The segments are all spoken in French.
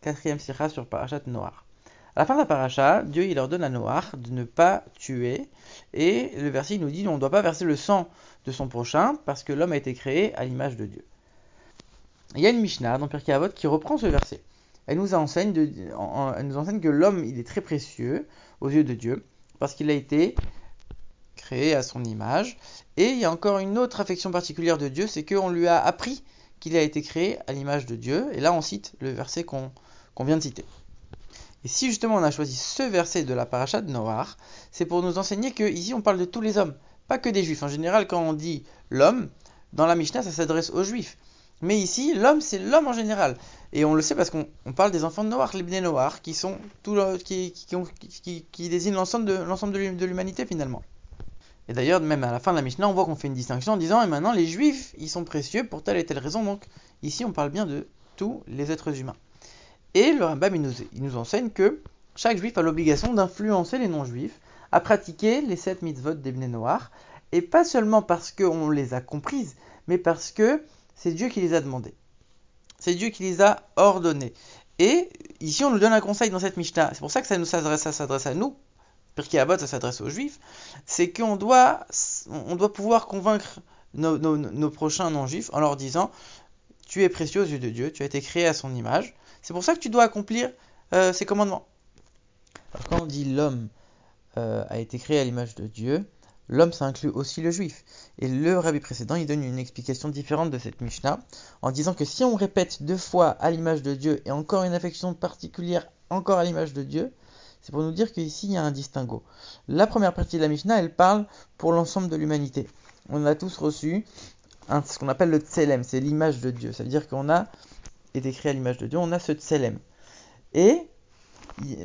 Quatrième sikha sur Parashat Noir. À la fin de la paracha, Dieu il ordonne à Noir de ne pas tuer, et le verset nous dit on ne doit pas verser le sang de son prochain parce que l'homme a été créé à l'image de Dieu. Il y a une Mishnah dans Pirkei Avot qui reprend ce verset. Elle nous enseigne, elle nous enseigne que l'homme il est très précieux aux yeux de Dieu parce qu'il a été créé à son image. Et il y a encore une autre affection particulière de Dieu, c'est qu'on lui a appris qu'il a été créé à l'image de Dieu. Et là, on cite le verset qu'on vient de citer. Et si justement on a choisi ce verset de la paracha de Noir, c'est pour nous enseigner que ici on parle de tous les hommes, pas que des juifs. En général, quand on dit l'homme, dans la Mishnah, ça s'adresse aux juifs. Mais ici, l'homme, c'est l'homme en général. Et on le sait parce qu'on parle des enfants de Noir, les Bnei Noir, qui sont tout qui, qui, qui, désignent l'ensemble de l'humanité finalement. Et d'ailleurs, même à la fin de la Mishnah, on voit qu'on fait une distinction en disant, et maintenant les juifs, ils sont précieux pour telle et telle raison. Donc ici, on parle bien de tous les êtres humains. Et le Rambam, il nous, enseigne que chaque juif a l'obligation d'influencer les non-juifs à pratiquer les sept mitzvot des Noirs, et pas seulement parce qu'on les a comprises, mais parce que c'est Dieu qui les a demandées. C'est Dieu qui les a ordonnées. Et ici, on nous donne un conseil dans cette Mishnah. C'est pour ça que ça nous ça s'adresse à nous, Pirkei ça s'adresse aux juifs, c'est qu'on doit, on doit pouvoir convaincre nos, prochains non-juifs en leur disant Tu es précieux aux yeux de Dieu, tu as été créé à son image, c'est pour ça que tu dois accomplir euh, ses commandements. Alors, quand on dit l'homme euh, a été créé à l'image de Dieu, l'homme ça inclut aussi le juif. Et le rabbi précédent, il donne une explication différente de cette Mishnah en disant que si on répète deux fois à l'image de Dieu et encore une affection particulière encore à l'image de Dieu, c'est pour nous dire qu'ici il y a un distinguo. La première partie de la Mishnah, elle parle pour l'ensemble de l'humanité. On a tous reçu ce qu'on appelle le tselem, c'est l'image de Dieu. Ça veut dire qu'on a été créé à l'image de Dieu, on a ce tselem. Et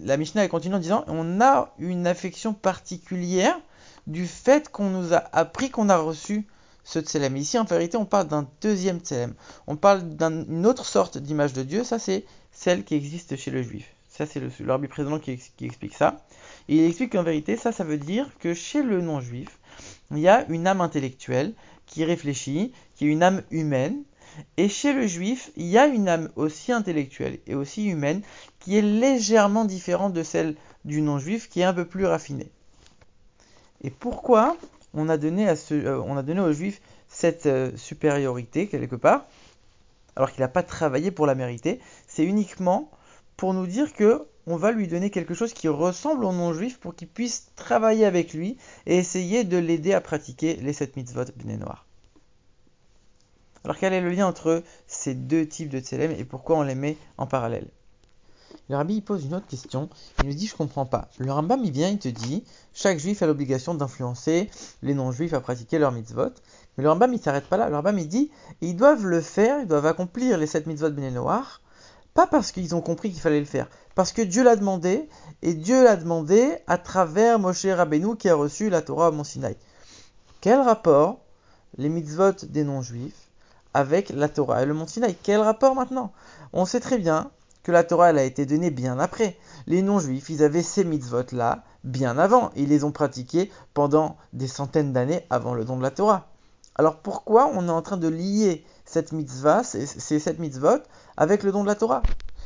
la Mishnah elle continue en disant on a une affection particulière du fait qu'on nous a appris qu'on a reçu ce tselem. Ici, en vérité, on parle d'un deuxième tselem. On parle d'une autre sorte d'image de Dieu. Ça, c'est celle qui existe chez le juif. Ça, c'est l'arbitre président qui, explique ça. Il explique qu'en vérité, ça, ça veut dire que chez le non-juif, il y a une âme intellectuelle qui réfléchit, qui est une âme humaine. Et chez le juif, il y a une âme aussi intellectuelle et aussi humaine qui est légèrement différente de celle du non-juif, qui est un peu plus raffinée. Et pourquoi on a donné, à ce, euh, on a donné au juif cette euh, supériorité quelque part, alors qu'il n'a pas travaillé pour la mériter? C'est uniquement pour nous dire que on va lui donner quelque chose qui ressemble au non-juif pour qu'il puisse travailler avec lui et essayer de l'aider à pratiquer les sept mitzvot bnei noirs. Alors quel est le lien entre ces deux types de tselem et pourquoi on les met en parallèle? Le rabbi pose une autre question, il nous dit je comprends pas. Le rambam il vient, il te dit chaque juif a l'obligation d'influencer les non-juifs à pratiquer leurs mitzvot, mais le rambam il s'arrête pas là, le rambam il dit ils doivent le faire, ils doivent accomplir les sept mitzvot bnei noirs pas parce qu'ils ont compris qu'il fallait le faire, parce que Dieu l'a demandé, et Dieu l'a demandé à travers Moshe Rabbeinu qui a reçu la Torah au Mont Sinaï. Quel rapport les mitzvot des non-juifs avec la Torah et le Mont Sinaï? Quel rapport maintenant? On sait très bien que la Torah elle a été donnée bien après. Les non-juifs, ils avaient ces mitzvot-là bien avant. Ils les ont pratiqués pendant des centaines d'années avant le don de la Torah. Alors pourquoi on est en train de lier cette mitzvah, ces, sept mitzvot, avec le don de la Torah?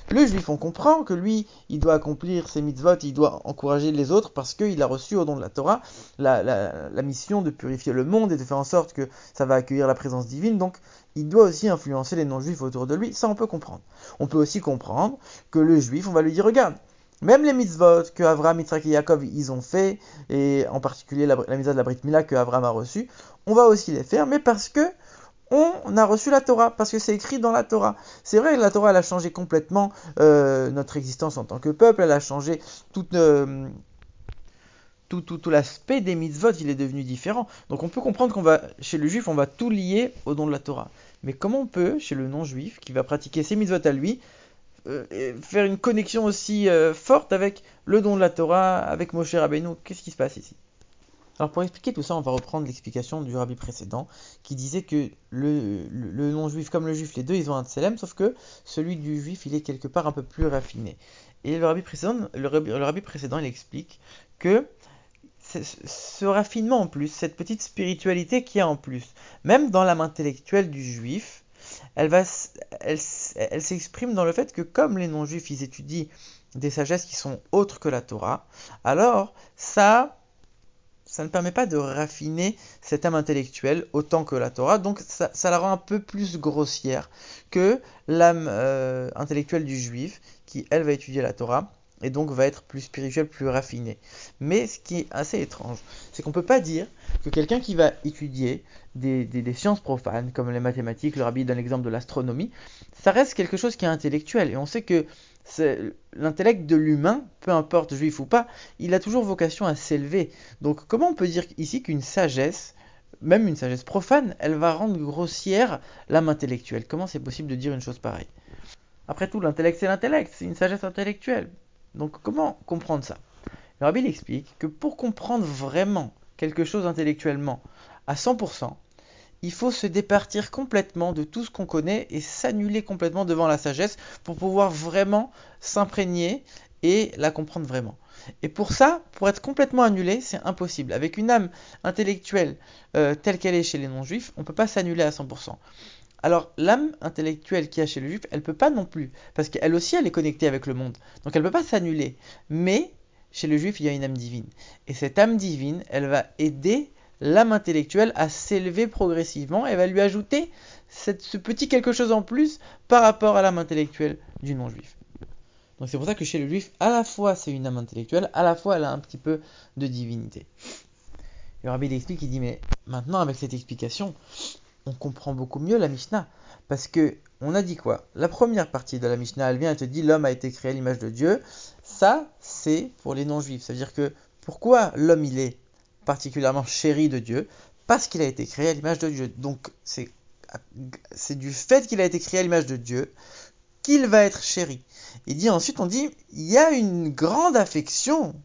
Le juif, on comprend que lui, il doit accomplir ses mitzvot, il doit encourager les autres parce qu'il a reçu au don de la Torah la, mission de purifier le monde et de faire en sorte que ça va accueillir la présence divine. Donc, il doit aussi influencer les non-juifs autour de lui. Ça, on peut comprendre. On peut aussi comprendre que le juif, on va lui dire, regarde, même les mitzvot que Avraham, Yitzhak et Yaakov, ils ont fait, et en particulier la, la de la Brit Mila que Avraham a reçue, on va aussi les faire, mais parce que on a reçu la Torah, parce que c'est écrit dans la Torah. C'est vrai que la Torah, elle a changé complètement euh, notre existence en tant que peuple, elle a changé euh, tout, l'aspect des mitzvot, il est devenu différent. Donc on peut comprendre qu'on va, chez le juif, on va tout lier au don de la Torah. Mais comment on peut, chez le non-juif, qui va pratiquer ses mitzvot à lui, faire une connexion aussi forte avec le don de la Torah, avec Moshe Rabbeinu Qu'est-ce qui se passe ici? Alors pour expliquer tout ça, on va reprendre l'explication du rabbi précédent qui disait que le, non-juif comme le juif, les deux, ils ont un tselem, sauf que celui du juif, il est quelque part un peu plus raffiné. Et le rabbi précédent, le rabbi, précédent il explique que ce raffinement en plus, cette petite spiritualité qu'il y a en plus, même dans l'âme intellectuelle du juif, elle, s'exprime dans le fait que comme les non-juifs, ils étudient des sagesses qui sont autres que la Torah, alors ça, ça ne permet pas de raffiner cette âme intellectuelle autant que la Torah, donc ça, la rend un peu plus grossière que l'âme euh, intellectuelle du juif, qui elle va étudier la Torah, et donc va être plus spirituelle, plus raffinée. Mais ce qui est assez étrange, c'est qu'on ne peut pas dire que quelqu'un qui va étudier des, des, sciences profanes, comme les mathématiques, le rabbi donne l'exemple de l'astronomie, ça reste quelque chose qui est intellectuel. Et on sait que l'intellect de l'humain, peu importe juif ou pas, il a toujours vocation à s'élever. Donc comment on peut dire ici qu'une sagesse, même une sagesse profane, elle va rendre grossière l'âme intellectuelle? Comment c'est possible de dire une chose pareille? Après tout, l'intellect c'est l'intellect, c'est une sagesse intellectuelle. Donc comment comprendre ça? Le rabbi explique que pour comprendre vraiment quelque chose intellectuellement à 100%, il faut se départir complètement de tout ce qu'on connaît et s'annuler complètement devant la sagesse pour pouvoir vraiment s'imprégner et la comprendre vraiment. Et pour ça, pour être complètement annulé, c'est impossible. Avec une âme intellectuelle euh, telle qu'elle est chez les non-juifs, on ne peut pas s'annuler à 100%. Alors l'âme intellectuelle qu'il y a chez le juif, elle peut pas non plus, parce qu'elle aussi elle est connectée avec le monde, donc elle peut pas s'annuler. Mais chez le juif, il y a une âme divine. Et cette âme divine, elle va aider l'âme intellectuelle à s'élever progressivement et va lui ajouter ce petit quelque chose en plus par rapport à l'âme intellectuelle du non-juif. Donc c'est pour ça que chez le juif, à la fois c'est une âme intellectuelle, à la fois elle a un petit peu de divinité. Le rabbi explique, il dit mais maintenant avec cette explication, on comprend beaucoup mieux la Mishnah. Parce que on a dit quoi? La première partie de la Mishnah, elle vient et te dit l'homme a été créé à l'image de Dieu. Ça, c'est pour les non-juifs. C'est-à-dire que pourquoi l'homme il est particulièrement chéri de Dieu? Parce qu'il a été créé à l'image de Dieu. Donc c'est du fait qu'il a été créé à l'image de Dieu qu'il va être chéri. Il dit ensuite, on dit, il y a une grande affection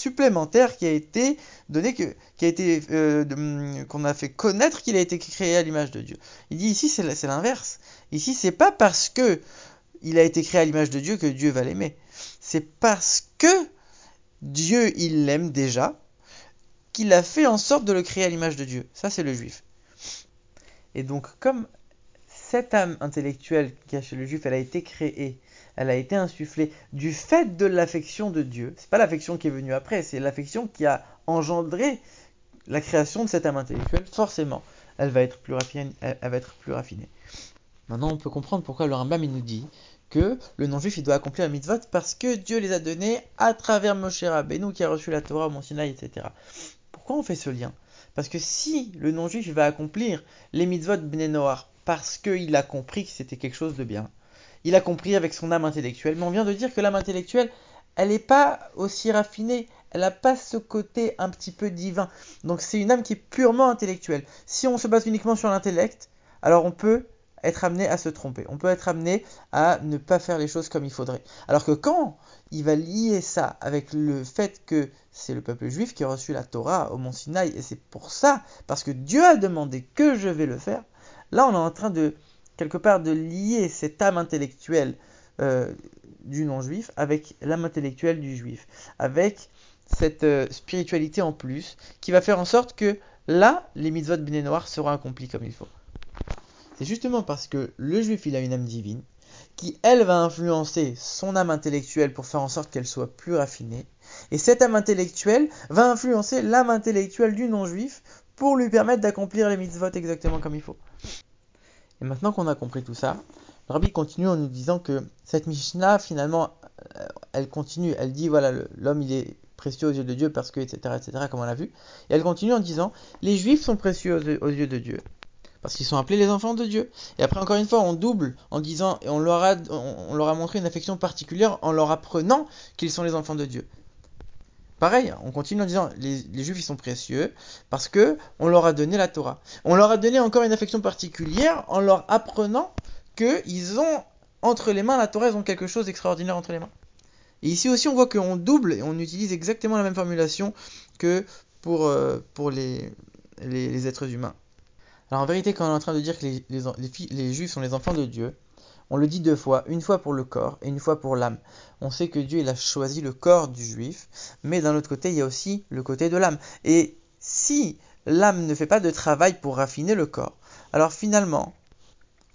supplémentaire qui a été donnée, qui a été, euh, qu'on a fait connaître qu'il a été créé à l'image de Dieu. Il dit ici c'est l'inverse. Ici c'est pas parce que il a été créé à l'image de Dieu que Dieu va l'aimer. C'est parce que Dieu il l'aime déjà qu'il a fait en sorte de le créer à l'image de Dieu. Ça, c'est le juif. Et donc, comme cette âme intellectuelle qui a chez le juif, elle a été créée, elle a été insufflée du fait de l'affection de Dieu. C'est pas l'affection qui est venue après, c'est l'affection qui a engendré la création de cette âme intellectuelle. Forcément, elle va être plus raffinée. Maintenant, on peut comprendre pourquoi le Rambam nous dit que le non-juif doit accomplir la mitzvot parce que Dieu les a donnés à travers Moshe Rabbeinu qui a reçu la Torah au Mont Sinaï, etc. Pourquoi on fait ce lien? Parce que si le non-juif va accomplir les mitzvot Bnei parce qu'il a compris que c'était quelque chose de bien, il a compris avec son âme intellectuelle, mais on vient de dire que l'âme intellectuelle, elle n'est pas aussi raffinée, elle n'a pas ce côté un petit peu divin. Donc c'est une âme qui est purement intellectuelle. Si on se base uniquement sur l'intellect, alors on peut être amené à se tromper. On peut être amené à ne pas faire les choses comme il faudrait. Alors que quand il va lier ça avec le fait que c'est le peuple juif qui a reçu la Torah au mont Sinaï, et c'est pour ça, parce que Dieu a demandé que je vais le faire, là on est en train de, quelque part, de lier cette âme intellectuelle euh, du non-juif avec l'âme intellectuelle du juif, avec cette euh, spiritualité en plus, qui va faire en sorte que là, les mitzvot béné noirs seront accomplis comme il faut. C'est justement parce que le juif, il a une âme divine, qui, elle, va influencer son âme intellectuelle pour faire en sorte qu'elle soit plus raffinée. Et cette âme intellectuelle va influencer l'âme intellectuelle du non-juif pour lui permettre d'accomplir les mitzvot exactement comme il faut. Et maintenant qu'on a compris tout ça, le rabbi continue en nous disant que cette Mishnah, finalement, euh, elle continue, elle dit, voilà, l'homme, il est précieux aux yeux de Dieu parce que, etc., etc., comme on l'a vu. Et elle continue en disant, les juifs sont précieux aux yeux de Dieu parce qu'ils sont appelés les enfants de Dieu. Et après, encore une fois, on double en disant, et on leur a, on, leur a montré une affection particulière en leur apprenant qu'ils sont les enfants de Dieu. Pareil, on continue en disant, les, juifs ils sont précieux parce que on leur a donné la Torah. On leur a donné encore une affection particulière en leur apprenant qu'ils ont entre les mains la Torah, ils ont quelque chose d'extraordinaire entre les mains. Et ici aussi, on voit qu'on double et on utilise exactement la même formulation que pour, euh, les, êtres humains. Alors en vérité, quand on est en train de dire que les, juifs sont les enfants de Dieu, on le dit deux fois, une fois pour le corps et une fois pour l'âme. On sait que Dieu a choisi le corps du juif, mais d'un autre côté, il y a aussi le côté de l'âme. Et si l'âme ne fait pas de travail pour raffiner le corps, alors finalement,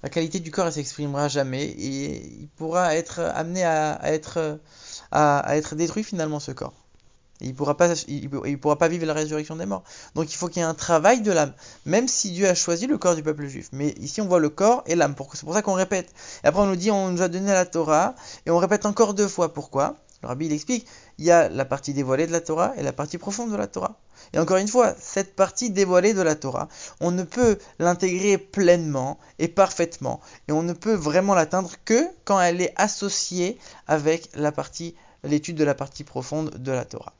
la qualité du corps, elle s'exprimera jamais et il pourra être amené à, être détruit finalement ce corps. Il ne pourra, pas, vivre la résurrection des morts. Donc il faut qu'il y ait un travail de l'âme, même si Dieu a choisi le corps du peuple juif. Mais ici on voit le corps et l'âme. C'est pour ça qu'on répète. Et après on nous dit on nous a donné la Torah et on répète encore deux fois. Pourquoi? Le rabbi il explique il y a la partie dévoilée de la Torah et la partie profonde de la Torah. Et encore une fois, cette partie dévoilée de la Torah, on ne peut l'intégrer pleinement et parfaitement, et on ne peut vraiment l'atteindre que quand elle est associée avec l'étude de la partie profonde de la Torah.